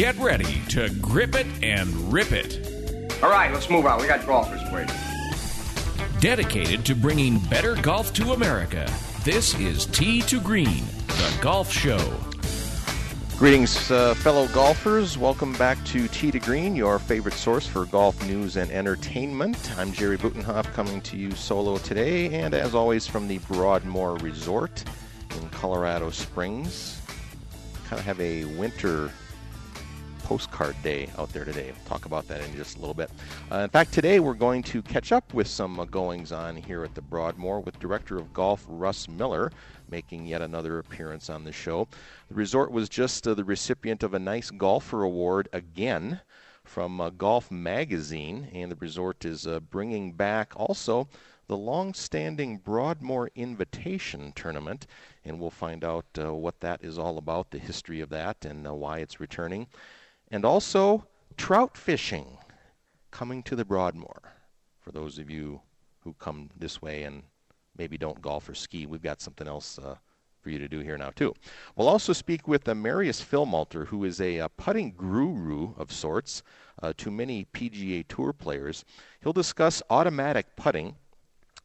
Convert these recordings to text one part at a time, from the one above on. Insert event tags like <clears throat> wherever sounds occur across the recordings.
Get ready to grip it and rip it. All right, let's move on. We got golfers waiting. Dedicated to bringing better golf to America, this is Tee to Green, the golf show. Greetings, uh, fellow golfers. Welcome back to Tee to Green, your favorite source for golf news and entertainment. I'm Jerry Butenhoff coming to you solo today, and as always from the Broadmoor Resort in Colorado Springs. Kind of have a winter postcard day out there today. We'll talk about that in just a little bit. Uh, in fact, today we're going to catch up with some uh, goings on here at the Broadmoor with Director of Golf Russ Miller making yet another appearance on the show. The resort was just uh, the recipient of a nice golfer award again from uh, Golf Magazine, and the resort is uh, bringing back also the long-standing Broadmoor Invitation Tournament, and we'll find out uh, what that is all about, the history of that, and uh, why it's returning, and also trout fishing coming to the Broadmoor. For those of you who come this way and maybe don't golf or ski, we've got something else uh, for you to do here now too. We'll also speak with uh, Marius Filmalter, who is a, a uh, putting guru of sorts uh, to many PGA Tour players. He'll discuss automatic putting.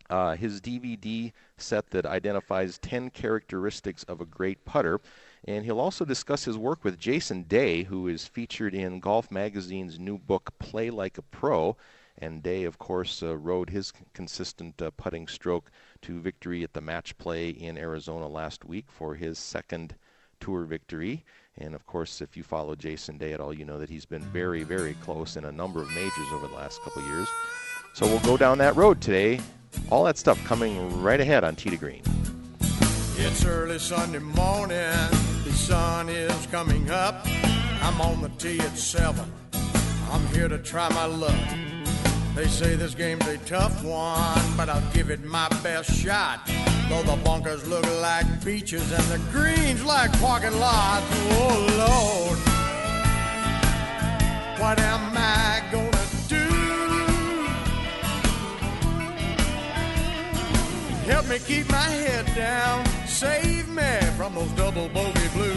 Uh, his DVD set that identifies 10 characteristics of a great putter. And he'll also discuss his work with Jason Day, who is featured in Golf Magazine's new book, Play Like a Pro. And Day, of course, uh, rode his consistent uh, putting stroke to victory at the match play in Arizona last week for his second tour victory. And of course, if you follow Jason Day at all, you know that he's been very, very close in a number of majors over the last couple years. So we'll go down that road today. All that stuff coming right ahead on Tee to Green. It's early Sunday morning. Sun is coming up. I'm on the tee at 7. I'm here to try my luck. They say this game's a tough one, but I'll give it my best shot. Though the bunkers look like beaches and the greens like parking lots. Oh Lord, what am I gonna do? Help me keep my head down, save me from those double bogey blues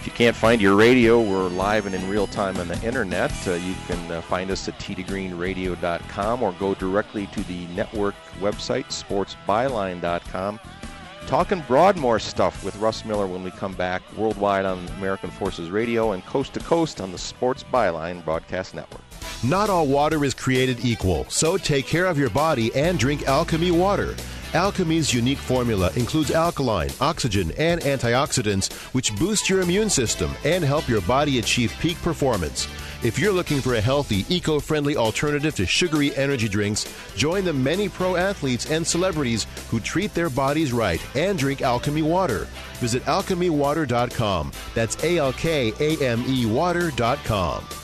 If you can't find your radio, we're live and in real time on the internet. Uh, you can uh, find us at teetogreenradio.com or go directly to the network website, sportsbyline.com. Talking Broadmoor stuff with Russ Miller when we come back worldwide on American Forces Radio and coast to coast on the Sports Byline Broadcast Network. Not all water is created equal, so take care of your body and drink Alkame water. Alkame's unique formula includes alkaline, oxygen, and antioxidants, which boost your immune system and help your body achieve peak performance. If you're looking for a healthy, eco friendly alternative to sugary energy drinks, join the many pro athletes and celebrities who treat their bodies right and drink Alkame water. Visit alkamewater.com. That's A L K A M E water.com.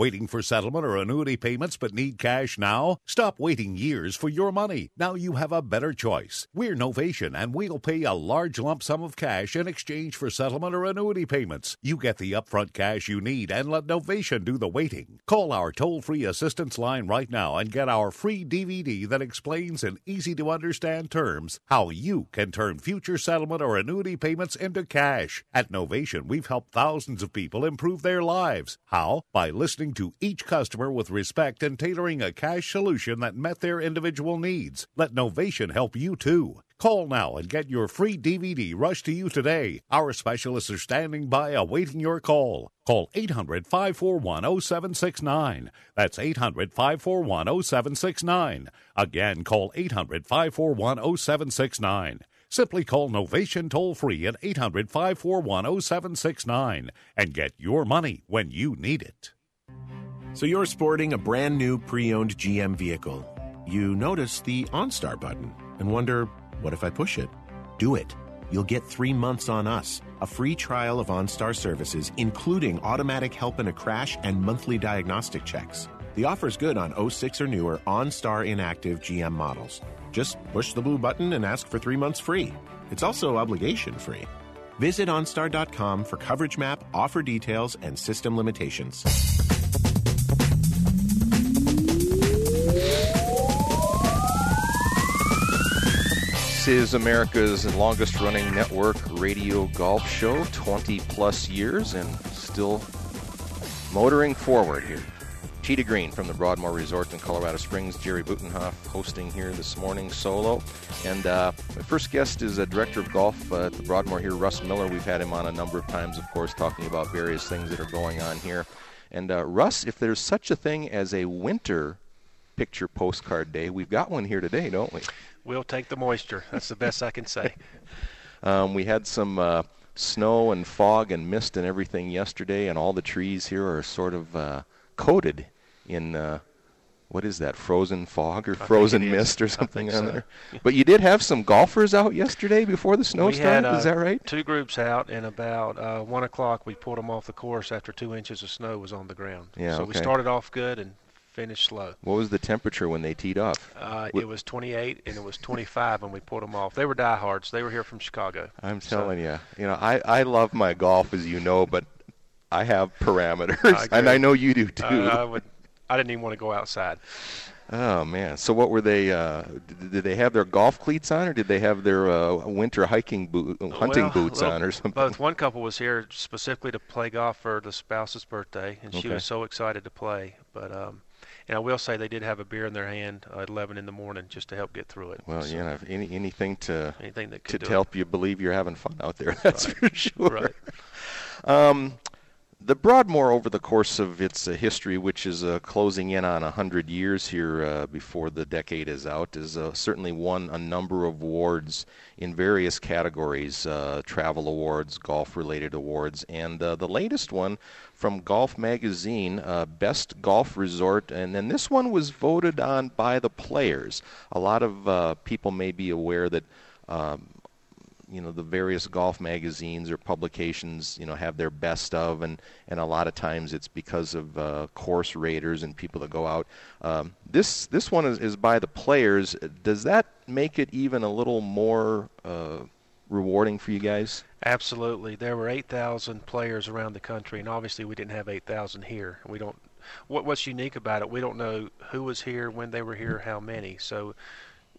Waiting for settlement or annuity payments but need cash now? Stop waiting years for your money. Now you have a better choice. We're Novation and we'll pay a large lump sum of cash in exchange for settlement or annuity payments. You get the upfront cash you need and let Novation do the waiting. Call our toll free assistance line right now and get our free DVD that explains in easy to understand terms how you can turn future settlement or annuity payments into cash. At Novation, we've helped thousands of people improve their lives. How? By listening responding to each customer with respect and tailoring a cash solution that met their individual needs. Let Novation help you too. Call now and get your free DVD rushed to you today. Our specialists are standing by awaiting your call. Call 800 541 0769. That's 800 541 0769. Again, call 800 541 0769. Simply call Novation toll free at 800 541 0769 and get your money when you need it. So you're sporting a brand new pre owned GM vehicle. You notice the OnStar button and wonder, what if I push it? Do it. You'll get three months on us, a free trial of OnStar services, including automatic help in a crash and monthly diagnostic checks. The offer's good on 06 or newer OnStar inactive GM models. Just push the blue button and ask for three months free. It's also obligation free. Visit OnStar.com for coverage map, offer details, and system limitations. This is America's longest running network radio golf show, 20 plus years, and still motoring forward here. To Green from the Broadmoor Resort in Colorado Springs. Jerry Butenhoff hosting here this morning solo. And uh, my first guest is a director of golf uh, at the Broadmoor here, Russ Miller. We've had him on a number of times, of course, talking about various things that are going on here. And uh, Russ, if there's such a thing as a winter picture postcard day, we've got one here today, don't we? We'll take the moisture. That's the best I can say. <laughs> <laughs> Um, we had some uh, snow and fog and mist and everything yesterday, and all the trees here are sort of uh, coated in uh, what is that frozen fog or frozen mist or something on so. there. But you did have some golfers out yesterday before the snow we started. had uh, is that right? two groups out, and about uh, one o'clock we pulled them off the course after two inches of snow was on the ground. Yeah, So we started off good and finished slow. What was the temperature when they teed off? Uh, it was 28 and it was 25 when we pulled them off. They were diehards. They were here from Chicago. I'm So- telling you, you know, I, I love my golf as you know, but I have parameters, I and. I know you do too. Uh, I would. I didn't even want to go outside. Oh man! So what were they? Uh, did, did they have their golf cleats on, or did they have their uh, winter hiking boot, hunting Well, boots little- on, or something? Both. One couple was here specifically to play golf for the spouse's birthday, and she was so excited to play. But um, and I will say they did have a beer in their hand uh, at 11 in the morning just to help get through it. Well, So, you know, any anything to anything that to, could to help you believe you're having fun out there. <laughs> That's for sure. Right. Um, the Broadmoor, over the course of its uh, history, which is uh, closing in on 100 years here uh, before the decade is out, has certainly won a number of awards in various categories travel awards, golf related awards, and the latest one from Golf Magazine, uh, Best Golf Resort. And then this one was voted on by the players. A lot of uh, people may be aware that. Um, you know the various golf magazines or publications you know have their best of and and a lot of times it's because of uh, course raters and people that go out um, this this one is, is by the players does that make it even a little more uh, rewarding for you guys Absolutely. There were 8,000 players around the country, and obviously we didn't have 8,000 here. We don't. What, what's unique about it? We don't know who was here, when they were here, how many. So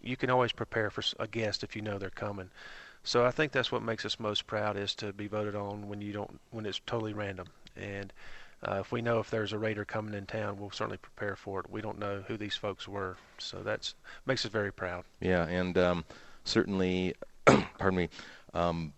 you can always prepare for a guest if you know they're coming. So I think that's what makes us most proud is to be voted on when you don't when it's totally random. And uh, if we know if there's a rater coming in town, we'll certainly prepare for it. We don't know who these folks were, so that's makes us very proud. yeah and um, certainly <clears throat> pardon me um,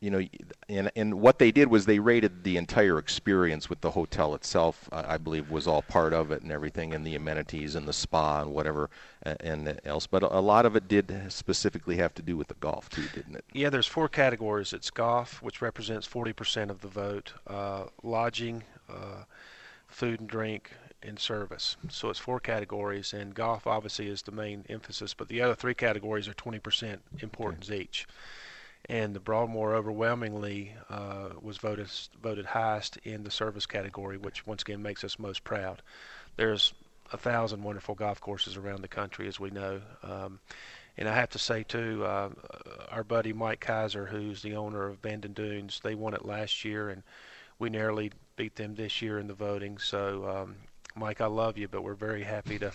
you know, and and what they did was they rated the entire experience with the hotel itself. I I believe was all part of it and everything, and the amenities and the spa and whatever uh, and else. But a lot of it did specifically have to do with the golf too, didn't it? Yeah, there's four categories. It's golf, which represents 40% of the vote, uh, lodging, uh, food and drink, and service. So it's four categories, and golf obviously is the main emphasis, but the other three categories are 20% importance each. And the Broadmoor overwhelmingly uh, was voted voted highest in the service category, which once again makes us most proud. There's a thousand wonderful golf courses around the country, as we know. Um, and I have to say too, uh, our buddy Mike Keiser, who's the owner of Bandon Dunes, they won it last year, and we narrowly beat them this year in the voting. So, um, Mike, I love you, but we're very happy to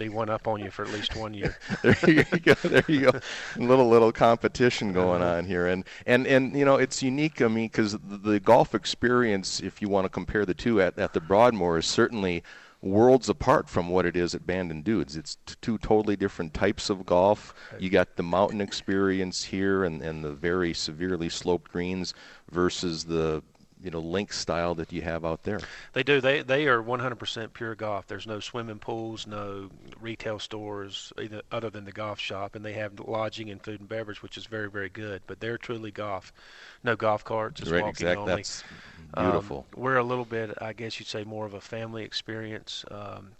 be one up on you for at least one year. <laughs> there you go. There you go. little little competition going uh-huh. on here, and and and you know it's unique. I mean, because the, golf experience, if you want to compare the two at at the Broadmoor, is certainly worlds apart from what it is at Bandon Dunes. It's t- two totally different types of golf. You got the mountain experience here and, and the very severely sloped greens versus the you know link style that you have out there. They do. They they are 100% pure golf. There's no swimming pools, no retail stores either, other than the golf shop, and they have lodging and food and beverage, which is very very good. But they're truly golf. No golf carts, just right, walking exactly. only. That's beautiful. Um, we're a little bit, I guess you'd say, more of a family experience. Um,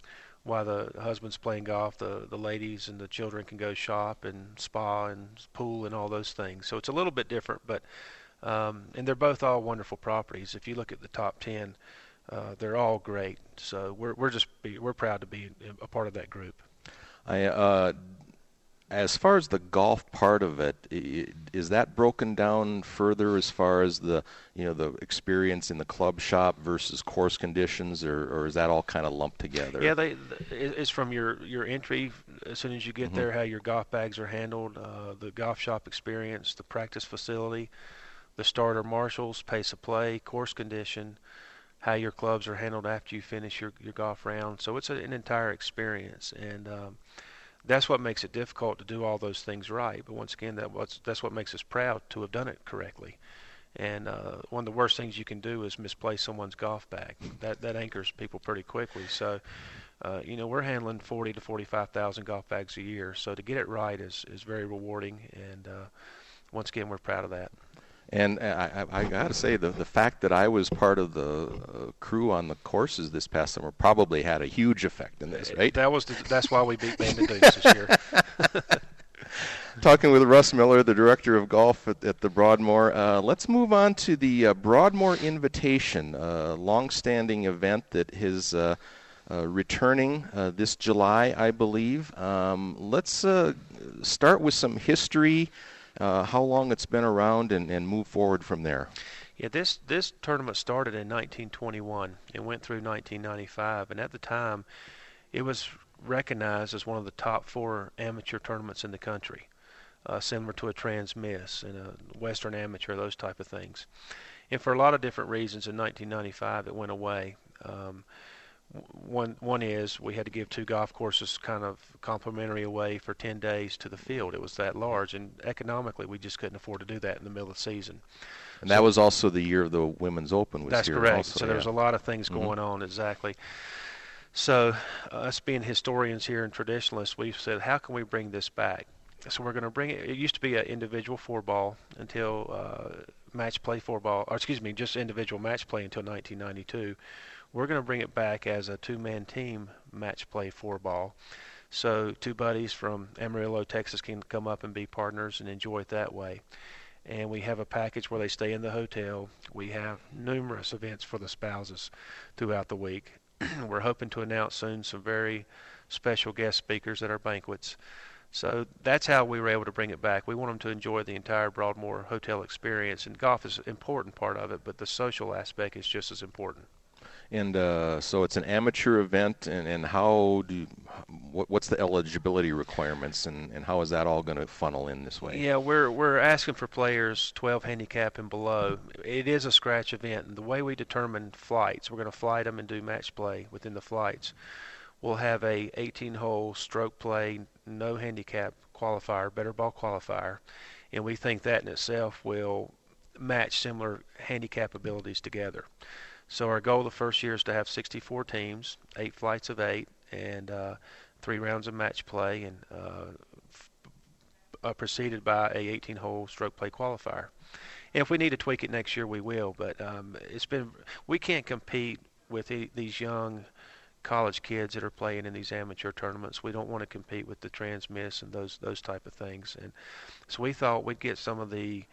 while the husband's playing golf, the the ladies and the children can go shop and spa and pool and all those things. So it's a little bit different, but um, and they're both all wonderful properties. If you look at the top ten, uh, they're all great. So we're we're just be, we're proud to be a part of that group. I uh, as far as the golf part of it, is that broken down further as far as the you know the experience in the club shop versus course conditions, or, or is that all kind of lumped together? Yeah, they it's from your your entry as soon as you get Mhm. there, how your golf bags are handled, uh, the golf shop experience, the practice facility, the starter marshals, pace of play, course condition, how your clubs are handled after you finish your your golf round. So it's a, an entire experience and. Um, that's what makes it difficult to do all those things right. But once again, that that's what makes us proud to have done it correctly. And uh, one of the worst things you can do is misplace someone's golf bag. That that anchors people pretty quickly. So, uh, you know, we're handling 40 to 45,000 golf bags a year. So to get it right is is very rewarding. And uh, once again, we're proud of that. And I, I, I got to say, the, the fact that I was part of the uh, crew on the courses this past summer probably had a huge effect in this, right? That was the, that's why we beat Bandon Dunes this year. <laughs> Talking with Russ Miller, the director of golf at, at the Broadmoor. Uh, let's move on to the uh, Broadmoor Invitation, a long-standing event that is uh, uh, returning uh, this July, I believe. Um, let's uh, start with some history, uh, how long it's been around, and, and move forward from there. Yeah, this this tournament started in 1921 and went through 1995, and at the time, it was recognized as one of the top four amateur tournaments in the country, uh, similar to a Trans Miss and a Western Amateur, those type of things. And for a lot of different reasons, in 1995 it went away. Um, one one is we had to give two golf courses kind of complimentary away for 10 days to the field. It was that large, and economically we just couldn't afford to do that in the middle of the season. And that was also the year of the Women's Open. Was That's here correct. Also, so there was a lot of things Mhm. going on exactly. So uh, us being historians here and traditionalists, we've said, how can we bring this back? So we're going to bring it. It used to be an individual four ball until uh, match play four ball, or excuse me, just individual match play until 1992. We're going to bring it back as a two-man team match play four ball. So two buddies from Amarillo, Texas, can come up and be partners and enjoy it that way and we have a package where they stay in the hotel. We have numerous events for the spouses throughout the week. <clears throat> We're hoping to announce soon some very special guest speakers at our banquets. So that's how we were able to bring it back. We want them to enjoy the entire Broadmoor hotel experience, and golf is an important part of it, but the social aspect is just as important. And uh, so it's an amateur event, and, and how do what, what's the eligibility requirements, and, and how is that all going to funnel in this way? Yeah, we're we're asking for players 12 handicap and below. It is a scratch event, and the way we determine flights, we're going to flight them and do match play within the flights. We'll have a 18-hole stroke play, no handicap qualifier, better ball qualifier, and we think that in itself will match similar handicap abilities together. So our goal the first year is to have 64 teams, eight flights of eight, and uh, three rounds of match play, and uh, uh, preceded by a 18-hole stroke play qualifier. And if we need to tweak it next year, we will. But um, it's been we can't compete with the, these young college kids that are playing in these amateur tournaments. We don't want to compete with the Transmiss and those those type of things. And so we thought we'd get some of the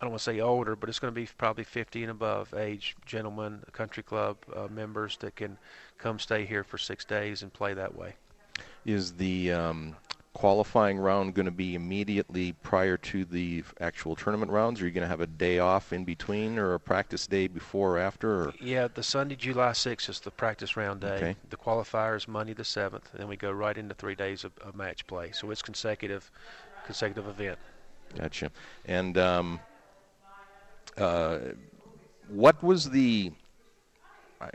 I don't want to say older, but it's going to be probably 50 and above age gentlemen, country club uh, members that can come stay here for six days and play that way. Is the um, qualifying round going to be immediately prior to the actual tournament rounds? Or are you going to have a day off in between, or a practice day before or after? Or? Yeah, the Sunday, July 6th is the practice round day. Okay. The qualifier is Monday the 7th, and then we go right into three days of, of match play. So it's consecutive, consecutive event. Gotcha. And um, uh, what was the I,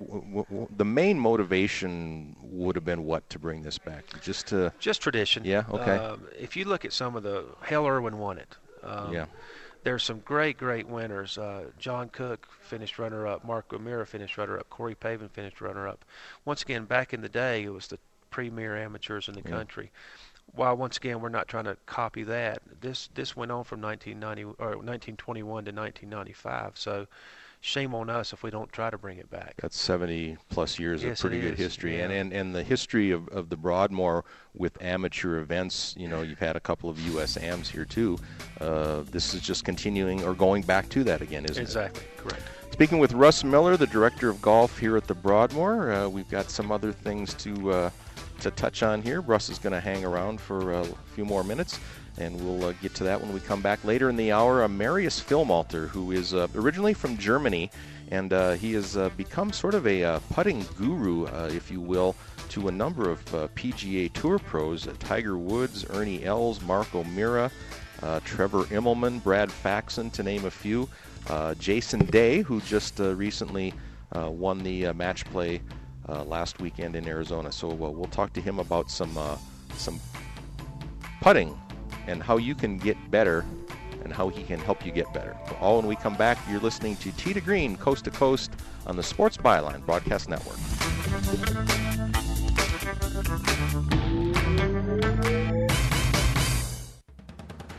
w- w- the main motivation would have been what to bring this back? Just to Just tradition. Yeah, okay. Um, if you look at some of the, Hale Irwin won it. Um, Yeah. There's some great, great winners. Uh, John Cook finished runner-up. Mark O'Meara finished runner-up. Corey Pavin finished runner-up. Once again, back in the day, it was the premier amateurs in the Yeah. country. While once again, we're not trying to copy that. This this went on from 1990 or 1921 to 1995. So, shame on us if we don't try to bring it back. That's 70 plus years Yes, of pretty good is. history. And, Yeah. and and the history of, of the Broadmoor with amateur events, you know, you've had a couple of U.S. AMs here too. Uh, this is just continuing or going back to that again, isn't it? Exactly, correct. Speaking with Russ Miller, the director of golf here at the Broadmoor, uh, we've got some other things to uh, to touch on here. Russ is going to hang around for a few more minutes, and we'll uh, get to that when we come back later in the hour. Uh, Marius Filmalter, who is uh, originally from Germany, and uh, he has uh, become sort of a uh, putting guru, if you will, to a number of PGA Tour pros: Tiger Woods, Ernie Els, Mark O'Meara, uh, Trevor Immelman, Brad Faxon, to name a few. Uh, Jason Day, who just uh, recently won the match play uh, last weekend in Arizona. So uh, we'll talk to him about some uh, some putting and how you can get better and how he can help you get better. All when we come back, you're listening to Tee to Green, Coast to Coast on the Sports Byline Broadcast Network.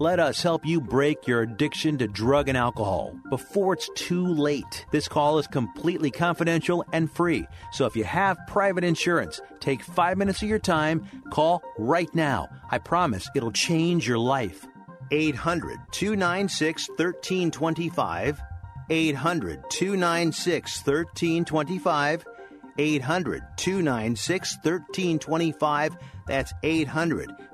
Let us help you break your addiction to drug and alcohol before it's too late. This call is completely confidential and free. So if you have private insurance, take five minutes of your time, call right now. I promise it'll change your life. 800 296 1325. 800 296 1325. 800 296 1325. That's 800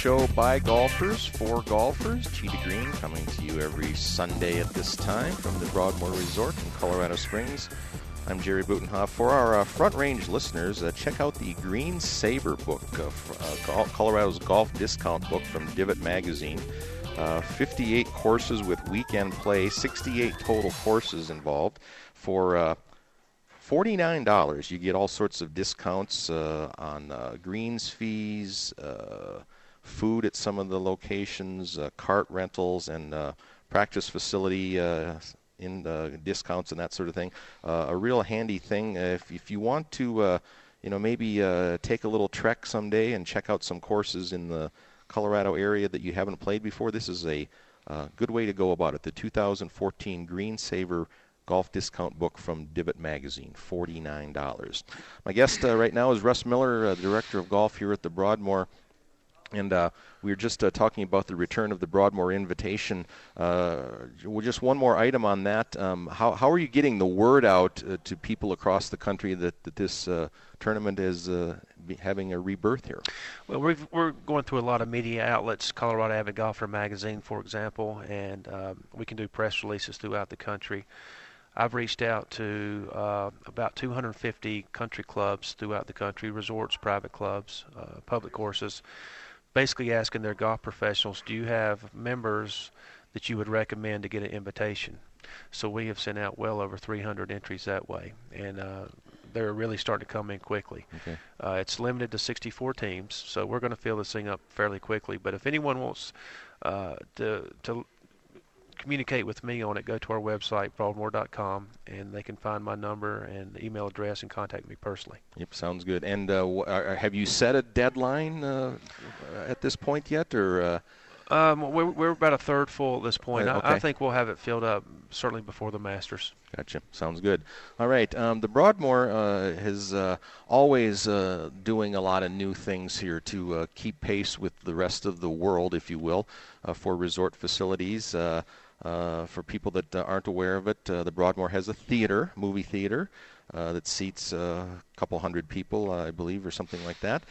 Show by golfers for golfers. To Green coming to you every Sunday at this time from the Broadmoor Resort in Colorado Springs. I'm Jerry Butenhoff. For our uh, front range listeners, uh, check out the Green Saver book, uh, Colorado's golf discount book from Divot Magazine. Uh, 58 courses with weekend play, 68 total courses involved. For uh, $49, you get all sorts of discounts uh, on greens fees, food at some of the locations, uh, cart rentals, and uh, practice facility uh, in discounts and that sort of thing. a real handy thing if, if you want to, you know, maybe take a little trek someday and check out some courses in the Colorado area that you haven't played before. This is a good way to go about it. The 2014 Green Saver golf discount book from Divot Magazine, $49. My guest uh, right now is Russ Miller, uh, director of golf here at the Broadmoor. And uh, we were just uh, talking about the return of the Broadmoor invitation. Uh, just one more item on that. Um, how, how are you getting the word out uh, to people across the country that, that this tournament is having a rebirth here? Well, we are going through a lot of media outlets, Colorado Avid Golfer Magazine, for example, and um, we can do press releases throughout the country. I've reached out to uh, about 250 country clubs throughout the country, resorts, private clubs, uh, public courses, basically asking their golf professionals, do you have members that you would recommend to get an invitation? So we have sent out well over 300 entries that way, and uh, they're really starting to come in quickly. Okay. Uh, it's limited to 64 teams, so we're going to fill this thing up fairly quickly. But if anyone wants uh, to to communicate with me on it, go to our website, broadmoor.com, and they can find my number and email address and contact me personally. Yep, sounds good. And uh, have you set a deadline uh, at this point yet, or? Uh... Um, we're, we're, about a third full at this point. Okay. I, I, think we'll have it filled up certainly before the Masters. Gotcha. Sounds good. All right. Um, the Broadmoor uh, is uh, always uh, doing a lot of new things here to uh, keep pace with the rest of the world, if you will, uh, for resort facilities. Uh, uh, for people that uh, aren't aware of it, uh, the Broadmoor has a theater, movie theater, uh, that seats a couple hundred people, I believe, or something like that.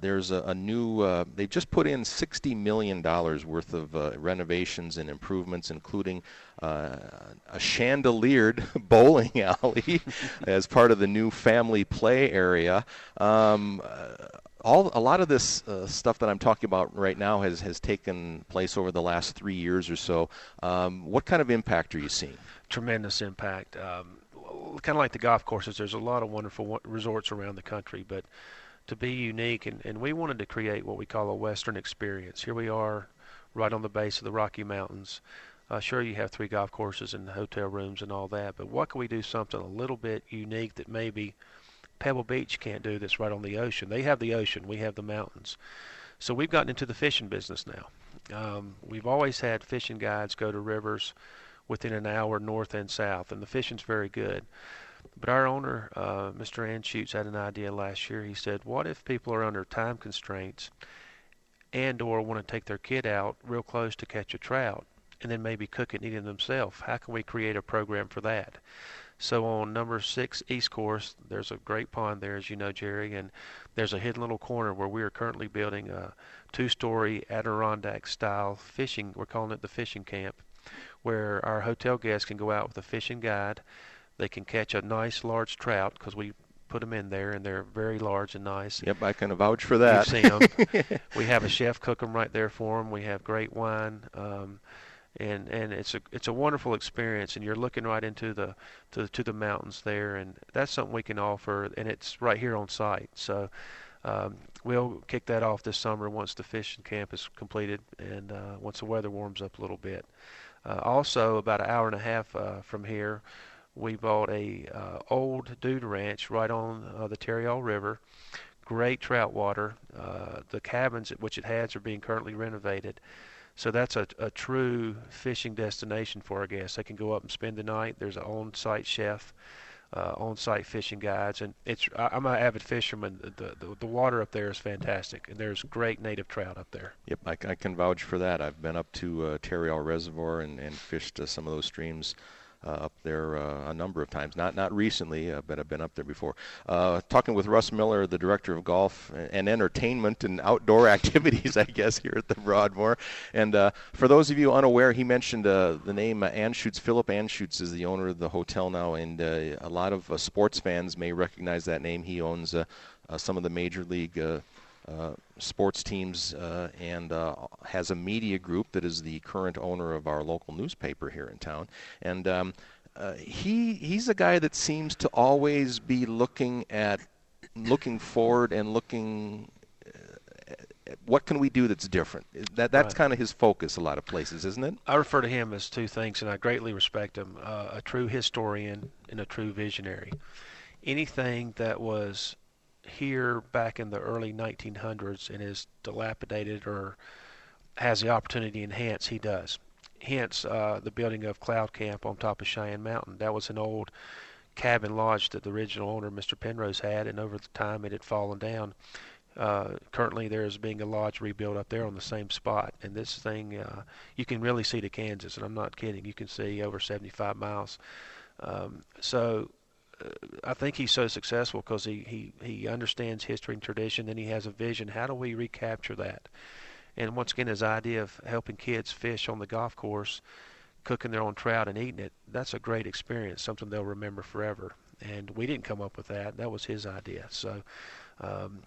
there's a, a new, they just put in $60 million worth of renovations and improvements, including a chandeliered <laughs> bowling alley <laughs> as part of the new family play area. Um, all a lot of this uh, stuff that I'm talking about right now has has taken place over the last three years or so. Um, what kind of impact are you seeing? Tremendous impact. Um, kind of like the golf courses, there's a lot of wonderful resorts around the country, but to be unique, and, and we wanted to create what we call a Western experience. Here we are, right on the base of the Rocky Mountains. Uh, sure, you have three golf courses and hotel rooms and all that, but what can we do something a little bit unique that maybe Pebble Beach can't do that's right on the ocean. They have the ocean, we have the mountains. So we've gotten into the fishing business now. Um, we've always had fishing guides go to rivers within an hour north and south, and the fishing's very good. But our owner, uh, Mr. Anschutz, had an idea last year. He said, "What if people are under time constraints and or want to take their kid out real close to catch a trout, and then maybe cook it and eat it themselves? How can we create a program for that?" So on number six East Course, there's a great pond there, as you know, Jerry, and there's a hidden little corner where we are currently building a two-story Adirondack-style fishing. We're calling it the fishing camp, where our hotel guests can go out with a fishing guide. They can catch a nice large trout because we put them in there, and they're very large and nice. Yep, I can vouch for that. You've seen them. <laughs> we have a chef cook them right there for them. We have great wine. Um, and and it's a it's a wonderful experience and you're looking right into the to, to the mountains there and that's something we can offer and it's right here on site so um, we'll kick that off this summer once the fishing camp is completed and uh, once the weather warms up a little bit uh, also about an hour and a half uh, from here We bought a uh, old dude ranch right on uh, the Tarryall River. Great trout water. Uh, the cabins at which it has are being currently renovated. So that's a, a true fishing destination for our guests. They can go up and spend the night. There's an on-site chef, uh, on-site fishing guides, and it's. I, I'm an avid fisherman. The, the the water up there is fantastic, and there's great native trout up there. Yep, I, I can vouch for that. I've been up to uh, Tarryall Reservoir and, and fished uh, some of those streams up there uh, a number of times. Not not recently, uh, but I've been up there before. talking with Russ Miller, the director of golf and entertainment and outdoor <laughs> activities, I guess, here at the Broadmoor. And for those of you unaware, he mentioned the name uh, Anschutz. Philip Anschutz is the owner of the hotel now, and a lot of sports fans may recognize that name. He owns some of the major league uh, sports teams uh, and uh, has a media group that is the current owner of our local newspaper here in town. And um, uh, he he's a guy that seems to always be looking at looking forward and looking what can we do that's different? That that's right. kind of his focus. A lot of places, isn't it? I refer to him as two things, and I greatly respect him: uh, a true historian and a true visionary. Anything that was here back in the early 1900s and is dilapidated or has the opportunity to enhance, he does. Hence, uh, the building of Cloud Camp on top of Cheyenne Mountain. That was an old cabin lodge that the original owner, Mr. Penrose, had, and over the time it had fallen down. Uh, currently, there is being a lodge rebuilt up there on the same spot, and this thing uh, you can really see to Kansas, and I'm not kidding. You can see over 75 miles. Um, so I think he's so successful because he, he, he understands history and tradition, and he has a vision. How do we recapture that? And once again, his idea of helping kids fish on the golf course, cooking their own trout and eating it, that's a great experience, something they'll remember forever. And we didn't come up with that. That was his idea. So um,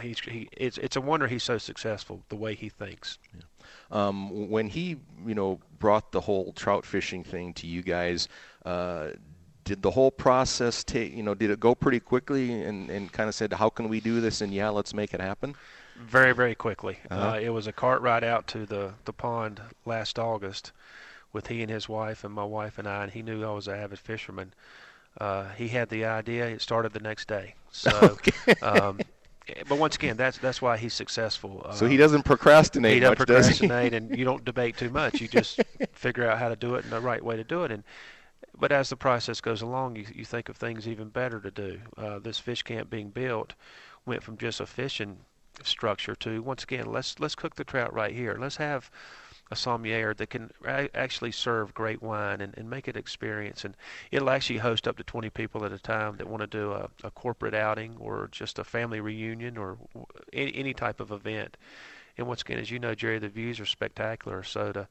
he's, he, it's, it's a wonder he's so successful the way he thinks. Yeah. Um, when he, you know, brought the whole trout fishing thing to you guys, uh, did the whole process take you know did it go pretty quickly and, and kind of said how can we do this and yeah let's make it happen very very quickly uh-huh. uh, it was a cart ride out to the, the pond last august with he and his wife and my wife and i and he knew i was an avid fisherman uh, he had the idea it started the next day so <laughs> okay. um, but once again, that's that's why he's successful. So he um, doesn't procrastinate. He doesn't much, procrastinate, does and you don't debate too much. You just <laughs> figure out how to do it and the right way to do it. And but as the process goes along, you, you think of things even better to do. Uh, this fish camp being built went from just a fishing structure to once again let's let's cook the trout right here. Let's have a sommelier that can actually serve great wine and, and make it experience. And it'll actually host up to 20 people at a time that want to do a, a corporate outing or just a family reunion or any, any type of event. And once again, as you know, Jerry, the views are spectacular. So to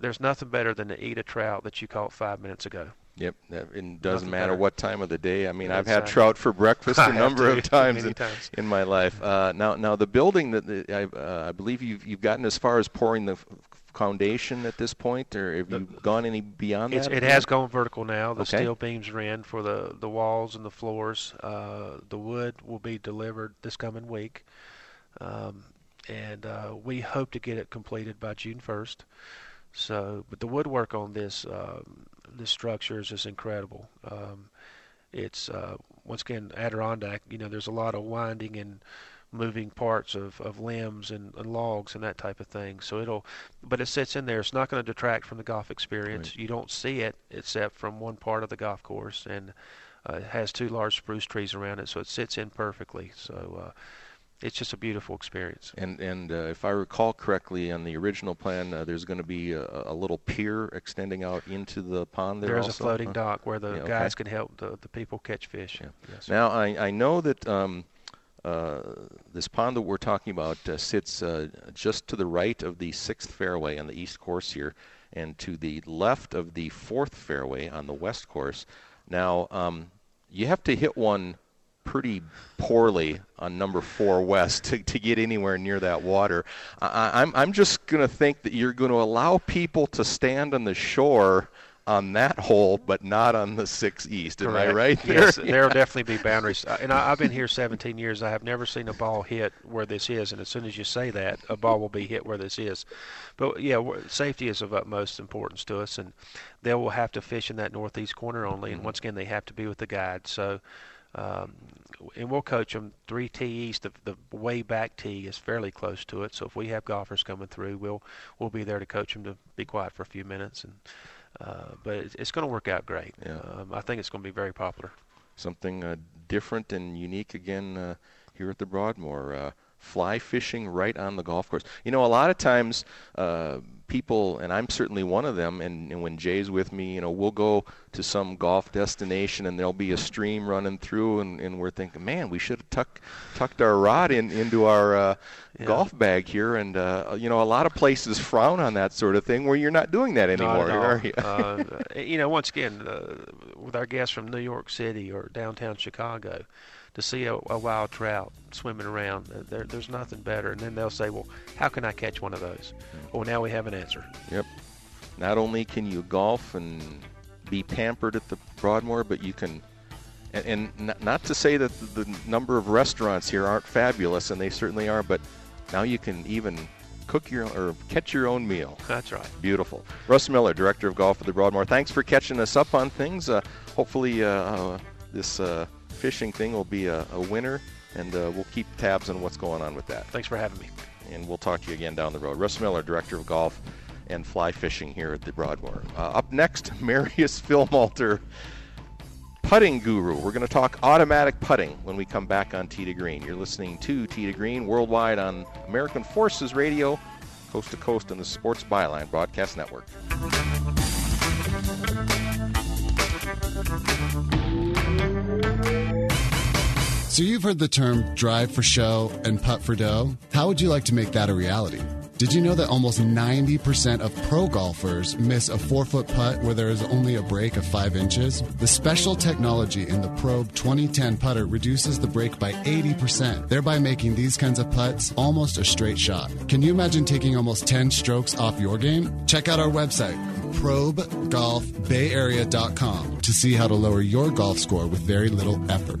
there's nothing better than to eat a trout that you caught five minutes ago. Yep, it doesn't nothing matter better. what time of the day. I mean, I've had trout for breakfast <laughs> a number of times in, times in, my life. Uh, now, now the building that the, I, uh, I, believe you've you've gotten as far as pouring the foundation at this point, or have you gone any beyond that? It has gone vertical now. The okay. steel beams are in for the the walls and the floors. Uh, the wood will be delivered this coming week, um, and uh, we hope to get it completed by June 1st. So, but the woodwork on this um, this structure is just incredible. Um, it's uh, once again Adirondack. You know, there's a lot of winding and moving parts of, of limbs and, and logs and that type of thing. So it'll, but it sits in there. It's not going to detract from the golf experience. Right. You don't see it except from one part of the golf course, and uh, it has two large spruce trees around it, so it sits in perfectly. So. Uh, it's just a beautiful experience. And and uh, if I recall correctly, on the original plan, uh, there's going to be a, a, little pier extending out into the pond there. There's also? a floating huh? dock where the yeah, guys can help the, the people catch fish. Yeah. Yes, now I I know that. Um, uh, this pond that we're talking about uh, sits uh, just to the right of the sixth fairway on the east course here, and to the left of the fourth fairway on the west course. Now, um, you have to hit one pretty poorly on number four west to, to get anywhere near that water. I, I'm, I'm just going to think that you're going to allow people to stand on the shore on that hole, but not on the six east. Am Correct. I right? Yes, <laughs> there? there will definitely be boundaries. Uh, And I, I've been here 17 years. I have never seen a ball hit where this is. And as soon as you say that, a ball will be hit where this is. But yeah, safety is of utmost importance to us, and they will have to fish in that northeast corner only. And once again, they have to be with the guide. So. Um, and we'll coach them three tee east. The, the way back tee is fairly close to it. So if we have golfers coming through, we'll we'll be there to coach them to be quiet for a few minutes. And uh, but it's, it's going to work out great. Yeah. Um, I think it's going to be very popular. Something uh, different and unique again uh, here at the Broadmoor. Uh, fly fishing right on the golf course. You know, a lot of times uh, people, and I'm certainly one of them, and, and when Jay's with me, you know, we'll go to some golf destination and there'll be a stream running through, and, and we're thinking, man, we should have tuck, tucked our rod in into our uh, Yeah. golf bag here. And, uh, you know, a lot of places frown on that sort of thing where you're not doing that anymore, Not at all. are you? uh, <laughs> you know, once again, uh, with our guests from New York City or downtown Chicago, to see a, a wild trout swimming around, uh, there, there's nothing better. And then they'll say, "Well, how can I catch one of those?" Well, now we have an answer. Yep. Not only can you golf and be pampered at the Broadmoor, but you can, and, and not, to say that the, the number of restaurants here aren't fabulous, and they certainly are, but now you can even cook your or catch your own meal. That's right. Beautiful. Russ Miller, director of golf at the Broadmoor. Thanks for catching us up on things. Uh, hopefully, uh, uh, this uh, fishing thing will be a, a winner, and uh, we'll keep tabs on what's going on with that. Thanks for having me. And we'll talk to you again down the road. Russ Miller, director of golf and fly fishing here at the Broadmoor. Uh, up next, <laughs> Marius Filmalter, putting guru. We're going to talk automatic putting when we come back on Tee to Green. You're listening to Tee to Green worldwide on American Forces Radio, coast to coast on the Sports Byline Broadcast Network. So you've heard the term drive for show and putt for dough. How would you like to make that a reality? Did you know that almost 90% of pro golfers miss a four foot putt where there is only a break of five inches? The special technology in the Probe 2010 putter reduces the break by 80%, thereby making these kinds of putts almost a straight shot. Can you imagine taking almost 10 strokes off your game? Check out our website, probegolfbayarea.com, to see how to lower your golf score with very little effort.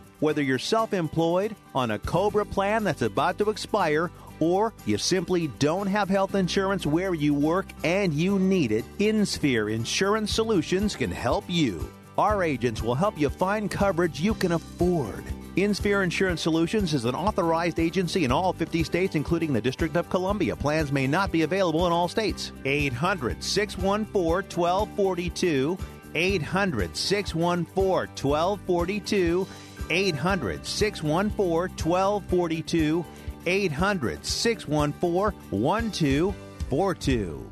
Whether you're self employed, on a COBRA plan that's about to expire, or you simply don't have health insurance where you work and you need it, InSphere Insurance Solutions can help you. Our agents will help you find coverage you can afford. InSphere Insurance Solutions is an authorized agency in all 50 states, including the District of Columbia. Plans may not be available in all states. 800 614 1242. 800 614 1242. 800 614 1242. 800 614 1242.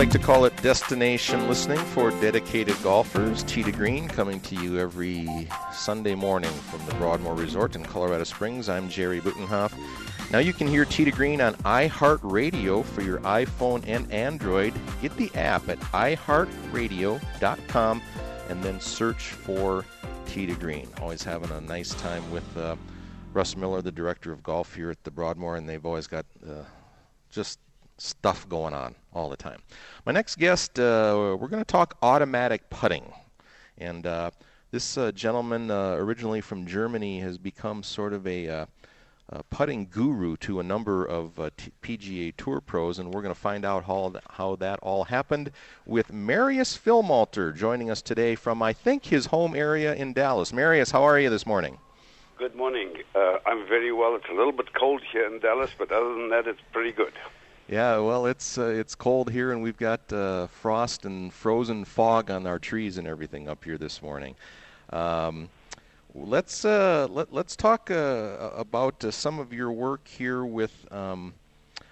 Like to call it destination listening for dedicated golfers. To Green coming to you every Sunday morning from the Broadmoor Resort in Colorado Springs. I'm Jerry Butenhoff. Now you can hear to Green on iHeartRadio for your iPhone and Android. Get the app at iHeartRadio.com and then search for to Green. Always having a nice time with uh, Russ Miller, the director of golf here at the Broadmoor, and they've always got uh, just stuff going on all the time. My next guest, uh, we're going to talk automatic putting. And uh, this uh, gentleman, uh, originally from Germany, has become sort of a, uh, a putting guru to a number of uh, t- PGA Tour pros, and we're going to find out how, th- how that all happened with Marius Filmalter joining us today from, I think, his home area in Dallas. Marius, how are you this morning? Good morning. I'm very well. It's a little bit cold here in Dallas, but other than that, it's pretty good. Yeah, well, it's uh, it's cold here, and we've got uh, frost and frozen fog on our trees and everything up here this morning. Um, let's uh, let, let's talk uh, about uh, some of your work here with. Um,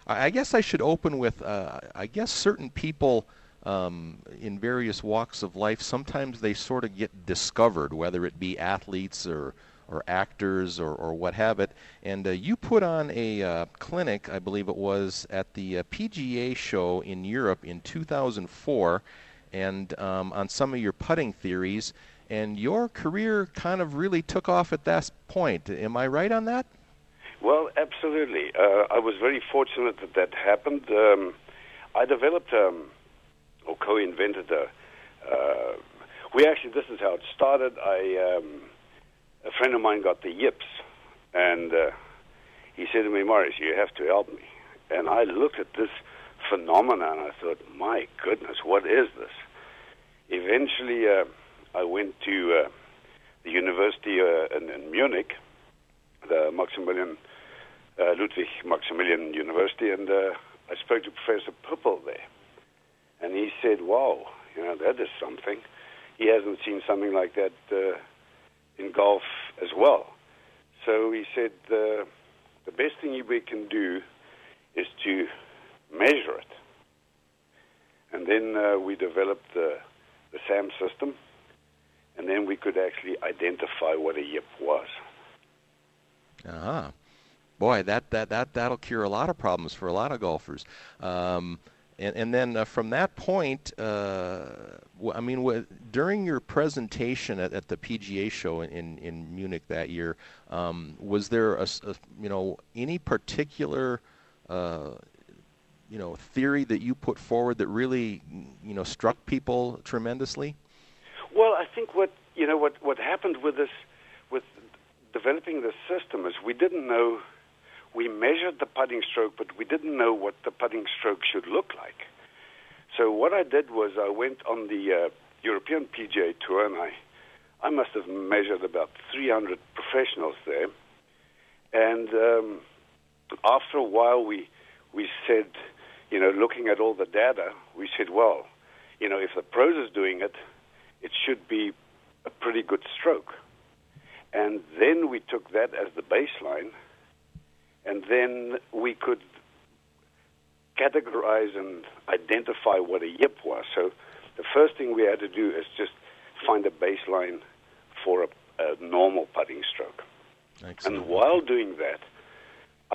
I guess I should open with. Uh, I guess certain people. Um, in various walks of life, sometimes they sort of get discovered, whether it be athletes or or actors or, or what have it. And uh, you put on a uh, clinic, I believe it was, at the uh, PGA show in Europe in 2004, and um, on some of your putting theories. And your career kind of really took off at that point. Am I right on that? Well, absolutely. Uh, I was very fortunate that that happened. Um, I developed um, or co-invented a. Uh, we actually, this is how it started. I um, a friend of mine got the yips, and uh, he said to me, Morris, you have to help me. And I looked at this phenomenon, and I thought, my goodness, what is this? Eventually, uh, I went to uh, the university uh, in, in Munich, the Maximilian uh, Ludwig Maximilian University, and uh, I spoke to Professor Pippel there. And he said, wow, you know, that is something. He hasn't seen something like that uh, in golf as well. So he said the the best thing we can do is to measure it, and then uh, we developed the the SAM system, and then we could actually identify what a yip was. Ah, boy, that that that that'll cure a lot of problems for a lot of golfers. Um, and, and then uh, from that point, uh, I mean, during your presentation at, at, the PGA show in, in Munich that year, um, was there a, a, you know any particular uh, you know theory that you put forward that really you know struck people tremendously? Well, I think what you know what what happened with this with developing the system is we didn't know we measured the putting stroke, but we didn't know what the putting stroke should look like. So what I did was I went on the uh, European PGA Tour, and I, I must have measured about 300 professionals there. And um, after a while, we we said, you know, looking at all the data, we said, well, you know, if the pros is doing it, it should be a pretty good stroke. And then we took that as the baseline and then we could categorize and identify what a yip was. So the first thing we had to do is just find a baseline for a, a normal putting stroke. Excellent. And while doing that,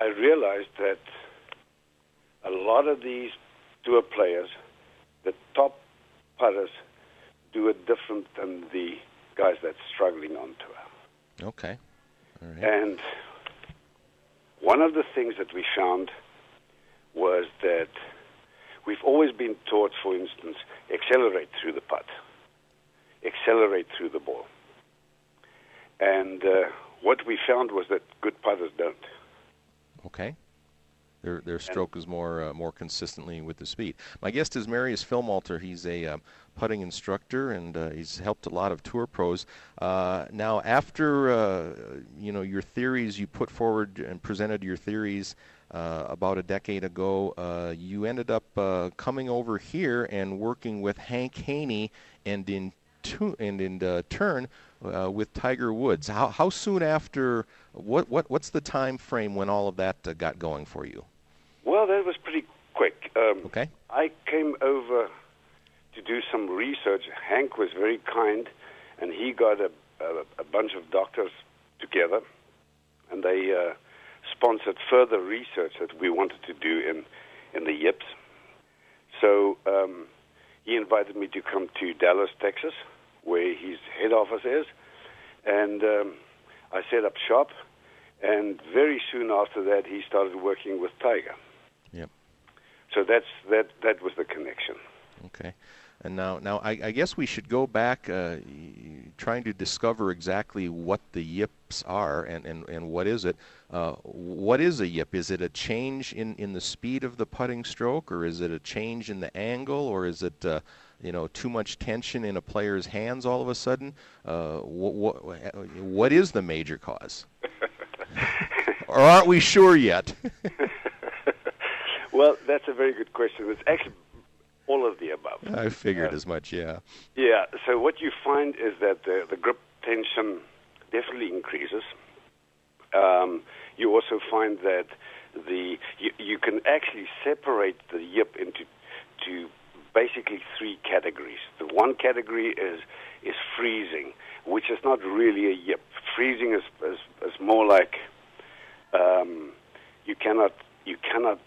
I realized that a lot of these tour players, the top putters, do it different than the guys that's struggling on tour. Okay. And one of the things that we found was that we've always been taught, for instance, accelerate through the putt, accelerate through the ball. And uh, what we found was that good putters don't. Okay. Their their stroke is more uh, more consistently with the speed. My guest is Marius Filmalter. He's a uh, putting instructor and uh, he's helped a lot of tour pros. Uh, now, after uh, you know your theories, you put forward and presented your theories uh, about a decade ago. you ended up coming over here and working with Hank Haney and in tu- and in turn with Tiger Woods. How how soon after? What what what's the time frame when all of that got going for you? Well, that was pretty quick. Um, okay. I came over to do some research. Hank was very kind, and he got a, a, a bunch of doctors together, and they uh, sponsored further research that we wanted to do in, in the yips. So um, he invited me to come to Dallas, Texas, where his head office is, and um, I set up shop. And very soon after that, he started working with Tiger. So that's that. That was the connection. Okay. And now, now I, I guess we should go back, uh, trying to discover exactly what the yips are and, and, and what is it. Uh, what is a yip? Is it a change in, in the speed of the putting stroke, or is it a change in the angle, or is it uh, you know too much tension in a player's hands all of a sudden? Uh, what, what, what is the major cause? <laughs> or aren't we sure yet? <laughs> Well, that's a very good question. It's actually all of the above. I figured uh, as much, yeah. Yeah, so what you find is that the, the grip tension definitely increases. Um, you also find that the you, you can actually separate the yip into to basically three categories. The one category is is freezing, which is not really a yip. Freezing is is, is more like um, you cannot you cannot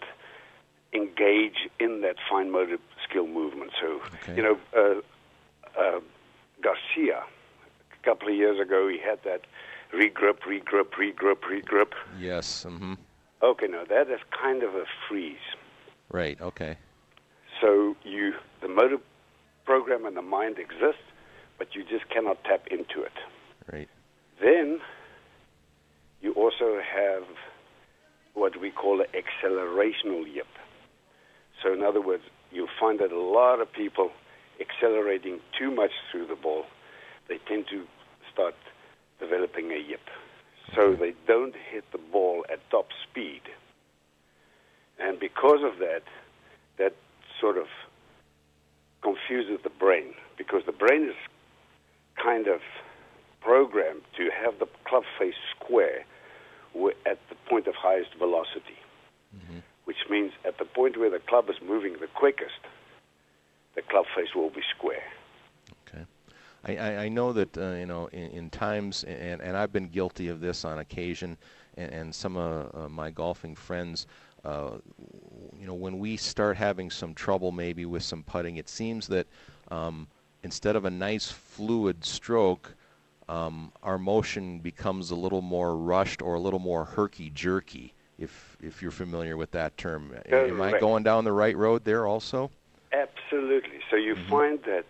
engage in that fine motor skill movement. So, okay. you know, uh, uh, Garcia, a couple of years ago, he had that regrip, regrip, regrip, regrip. Yes. Mm-hmm. Okay, now that is kind of a freeze. Right. Okay. So you, the motor program and the mind exist, but you just cannot tap into it. Right. Then you also have what we call an accelerational yip. So, in other words, you'll find that a lot of people accelerating too much through the ball, they tend to start developing a yip. So they don't hit the ball at top speed. And because of that, that sort of confuses the brain because the brain is kind of programmed to have the club face square at the point of highest velocity. Mm-hmm which means at the point where the club is moving the quickest, the club face will be square. Okay. I, I, know that uh, you know in, in, times, and, and I've been guilty of this on occasion, and, and some of uh, my golfing friends, uh, you know, when we start having some trouble maybe with some putting, it seems that um, instead of a nice fluid stroke, um, our motion becomes a little more rushed or a little more herky jerky if if you're familiar with that term. Am I going down the right road there also? Absolutely. So you mm-hmm. find that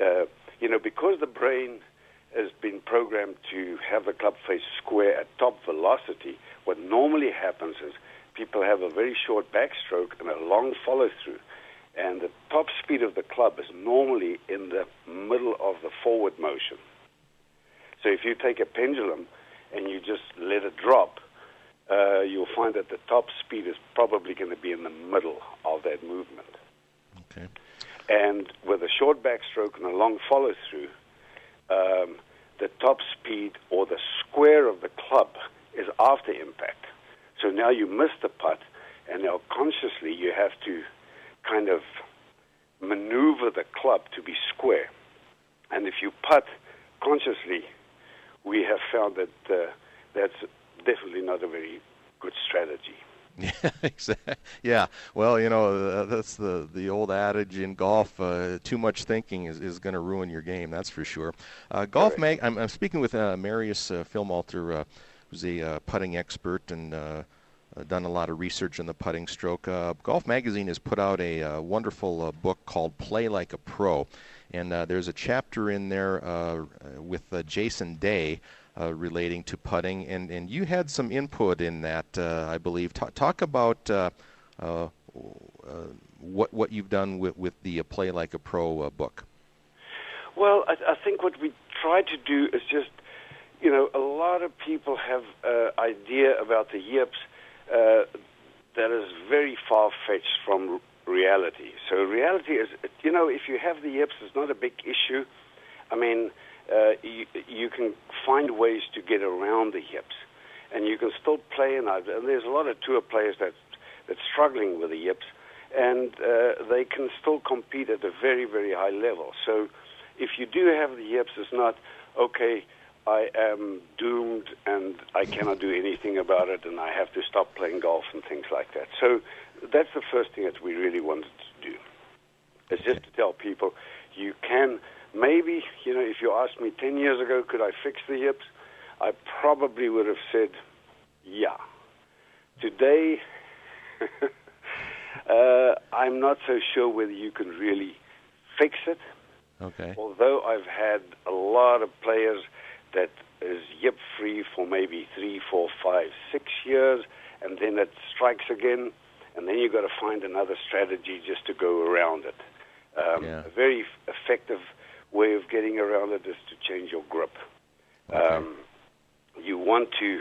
uh, you know because the brain has been programmed to have the club face square at top velocity. What normally happens is people have a very short backstroke and a long follow through. And the top speed of the club is normally in the middle of the forward motion. So if you take a pendulum and you just let it drop, uh, you'll find that the top speed is probably going to be in the middle of that movement. Okay. And with a short backstroke and a long follow through, um, the top speed or the square of the club is after impact. So now you miss the putt, and now consciously you have to kind of maneuver the club to be square. And if you putt consciously, we have found that uh, that's definitely not a very good strategy. <laughs> Yeah, exactly. Yeah. Well, you know, uh, that's the the old adage in golf: uh, too much thinking is, is going to ruin your game. That's for sure. Uh, golf right. mag. I'm, I'm, speaking with uh, Marius uh, Filmalter, uh, who's a uh, putting expert and done a lot of research on the putting stroke. golf Magazine has put out a wonderful book called "Play Like a Pro," and there's a chapter in there with Jason Day uh, relating to putting, and, and you had some input in that, uh, I believe. Talk, talk about uh, uh, uh, what what you've done with with the Play Like a Pro book. Well, I, I think what we try to do is just, you know, a lot of people have an idea about the yips that is very far fetched from reality. So reality is, you know, if you have the yips, it's not a big issue. I mean, uh, you, you can find ways to get around the yips, and you can still play. And, and there's a lot of tour players that that's struggling with the yips, and uh, they can still compete at a very very high level. So if you do have the yips, it's not okay. I am doomed and I cannot do anything about it, and I have to stop playing golf and things like that. So that's the first thing that we really wanted to do. It's just to tell people you can maybe, you know, if you asked me 10 years ago, could I fix the yips? I probably would have said, yeah. Today, <laughs> uh, I'm not so sure whether you can really fix it. Okay. Although I've had a lot of players that is yip free for maybe three, four, five, six years, and then it strikes again, and then you've got to find another strategy just to go around it. Um, Yeah. A very effective way of getting around it is to change your grip. Um, you want to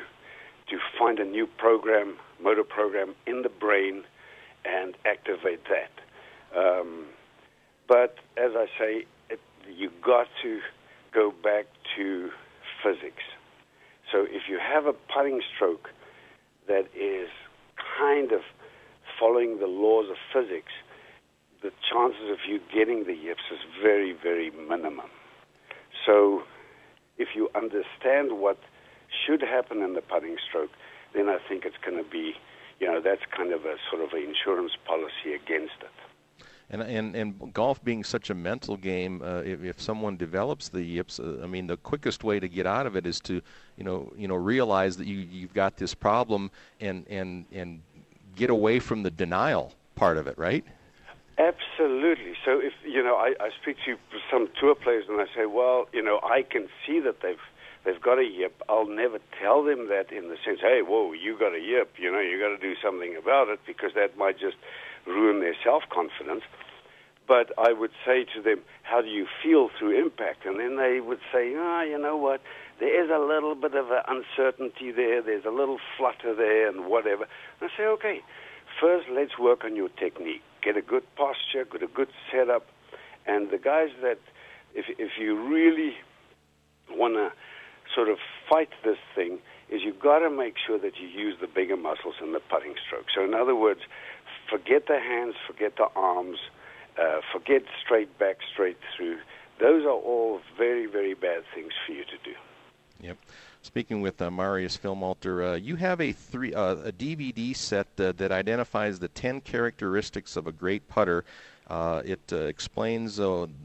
to find a new program, motor program in the brain, and activate that. Um, but as I say, it, you got to go back to physics. So if you have a putting stroke that is kind of following the laws of physics, the chances of you getting the yips is very, very minimum. So if you understand what should happen in the putting stroke, then I think it's going to be, you know, that's kind of a sort of an insurance policy against it. And, and and golf being such a mental game, uh, if, if someone develops the yips, uh, I mean, the quickest way to get out of it is to, you know, you know, realize that you you've got this problem and and and get away from the denial part of it, right? Absolutely. So if you know, I, I speak to some tour players and I say, well, you know, I can see that they've they've got a yip. I'll never tell them that in the sense, hey, whoa, you got a yip. You know, you got to do something about it because that might just ruin their self confidence. But I would say to them, how do you feel through impact? And then they would say, ah, oh, you know what? There is a little bit of uncertainty there. There's a little flutter there and whatever. And I say, okay, first let's work on your technique. Get a good posture, get a good setup. And the guys that, if, if you really want to sort of fight this thing, is you've got to make sure that you use the bigger muscles in the putting stroke. So in other words, forget the hands, forget the arms, uh, forget straight back, straight through. Those are all very, very bad things for you to do. Yep. Speaking with uh, Marius Filmalter, uh, you have a three uh, a DVD set uh, that identifies the ten characteristics of a great putter. Uh, it uh, explains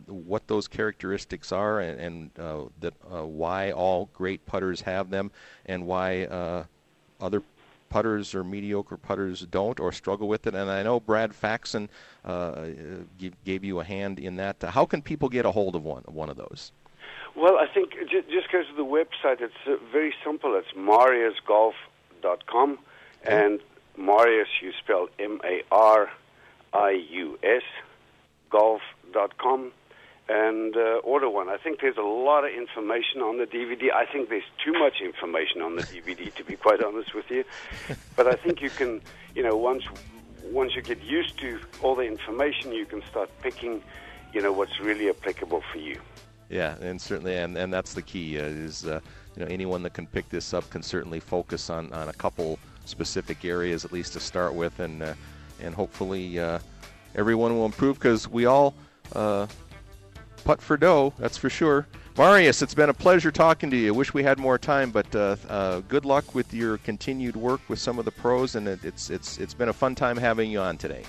what those characteristics are and, and that why all great putters have them and why other putters or mediocre putters don't or struggle with it. And I know Brad Faxon gave you a hand in that. How can people get a hold of one one of those? Well, I think just go to the website. It's uh, very simple. It's mariusgolf.com, and Marius you spell M A R I U S golf.com and uh, order one. I think there's a lot of information on the DVD. I think there's too much information on the DVD, to be quite honest with you. <laughs> But I think you can, you know, once once you get used to all the information, you can start picking, you know, what's really applicable for you. Yeah, and certainly, and, and that's the key uh, is uh, you know anyone that can pick this up can certainly focus on, on a couple specific areas at least to start with, and uh, and hopefully uh, everyone will improve because we all uh, putt for dough, that's for sure. Marius, it's been a pleasure talking to you. Wish we had more time, but uh, good luck with your continued work with some of the pros, and it, it's it's it's been a fun time having you on today.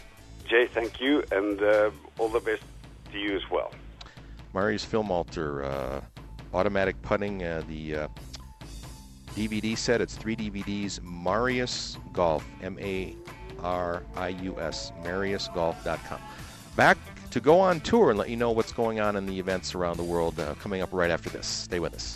Jay, thank you, and all the best to you as well. Marius Filmalter, uh, automatic putting, uh, the uh, DVD set. It's three DVDs. Marius Golf, M A R I U S, MariusGolf.com. Back to go on tour and let you know what's going on in the events around the world uh, coming up right after this. Stay with us.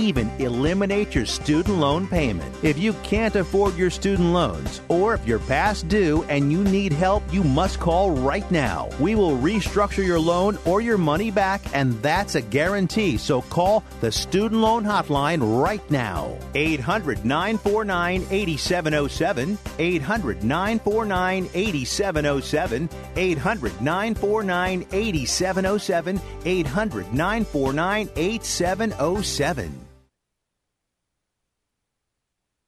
even eliminate your student loan payment. If you can't afford your student loans, or if you're past due and you need help, you must call right now. We will restructure your loan or your money back, and that's a guarantee. So call the Student Loan Hotline right now. 800 949 8707. 800 949 8707. 800 949 8707. 800 949 8707.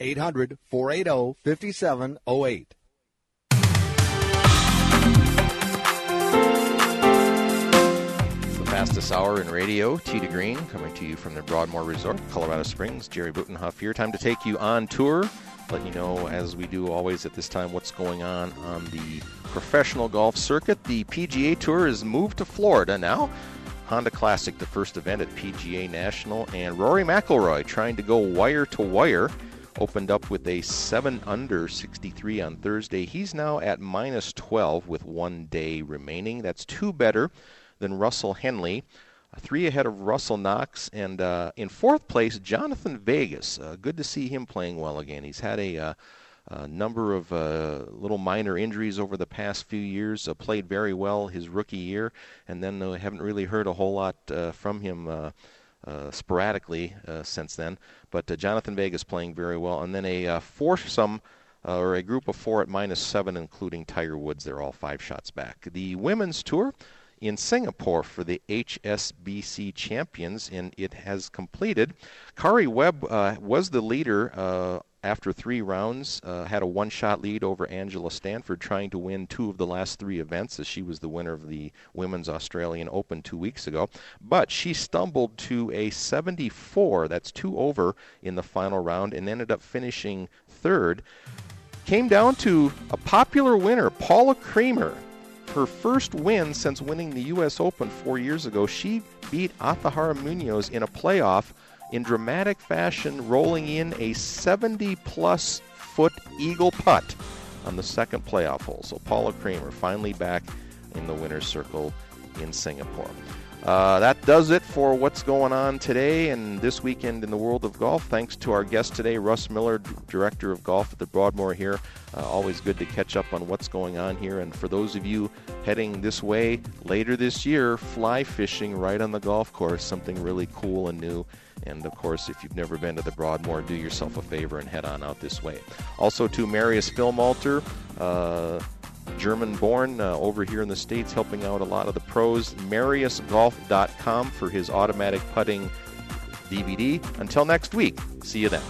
800 480 5708. The fastest hour in radio, Tee to Green, coming to you from the Broadmoor Resort, Colorado Springs. Jerry Butenhoff here. Time to take you on tour. Let you know, as we do always at this time, what's going on on the professional golf circuit. The PGA Tour has moved to Florida now. Honda Classic, the first event at PGA National, and Rory McIlroy trying to go wire to wire opened up with a 7 under 63 on Thursday. He's now at minus 12 with one day remaining. That's two better than Russell Henley. Three ahead of Russell Knox, and uh, in fourth place, Jhonattan Vegas. Uh, good to see him playing well again. He's had a, uh, a number of uh, little minor injuries over the past few years. Uh, played very well his rookie year, and then uh, haven't really heard a whole lot from him uh, sporadically uh, since then. But uh, Jhonattan Vegas playing very well, and then a foursome. Uh, or a group of four at minus seven, including Tiger Woods. They're all five shots back. The women's tour in Singapore for the HSBC champions, and it has completed. Karrie Webb uh, was the leader uh, after three rounds, uh, had a one shot lead over Angela Stanford, trying to win two of the last three events, as she was the winner of the Women's Australian Open two weeks ago. But she stumbled to a 74, that's two over in the final round, and ended up finishing third. Came down to a popular winner, Paula Creamer. Her first win since winning the U.S. Open four years ago, she beat Azahara Munoz in a playoff in dramatic fashion, rolling in a 70 plus foot eagle putt on the second playoff hole. So Paula Creamer finally back in the winner's circle in Singapore. Uh, that does it for what's going on today and this weekend in the world of golf. Thanks to our guest today, Russ Miller, Director of Golf at the Broadmoor here. Uh, always good to catch up on what's going on here. And for those of you heading this way later this year, fly fishing right on the golf course, something really cool and new. And of course, if you've never been to the Broadmoor, do yourself a favor and head on out this way. Also to Marius Filmalter, uh, German born uh, over here in the States, helping out a lot of the pros. MariusGolf.com for his automatic putting DVD. Until next week, see you then.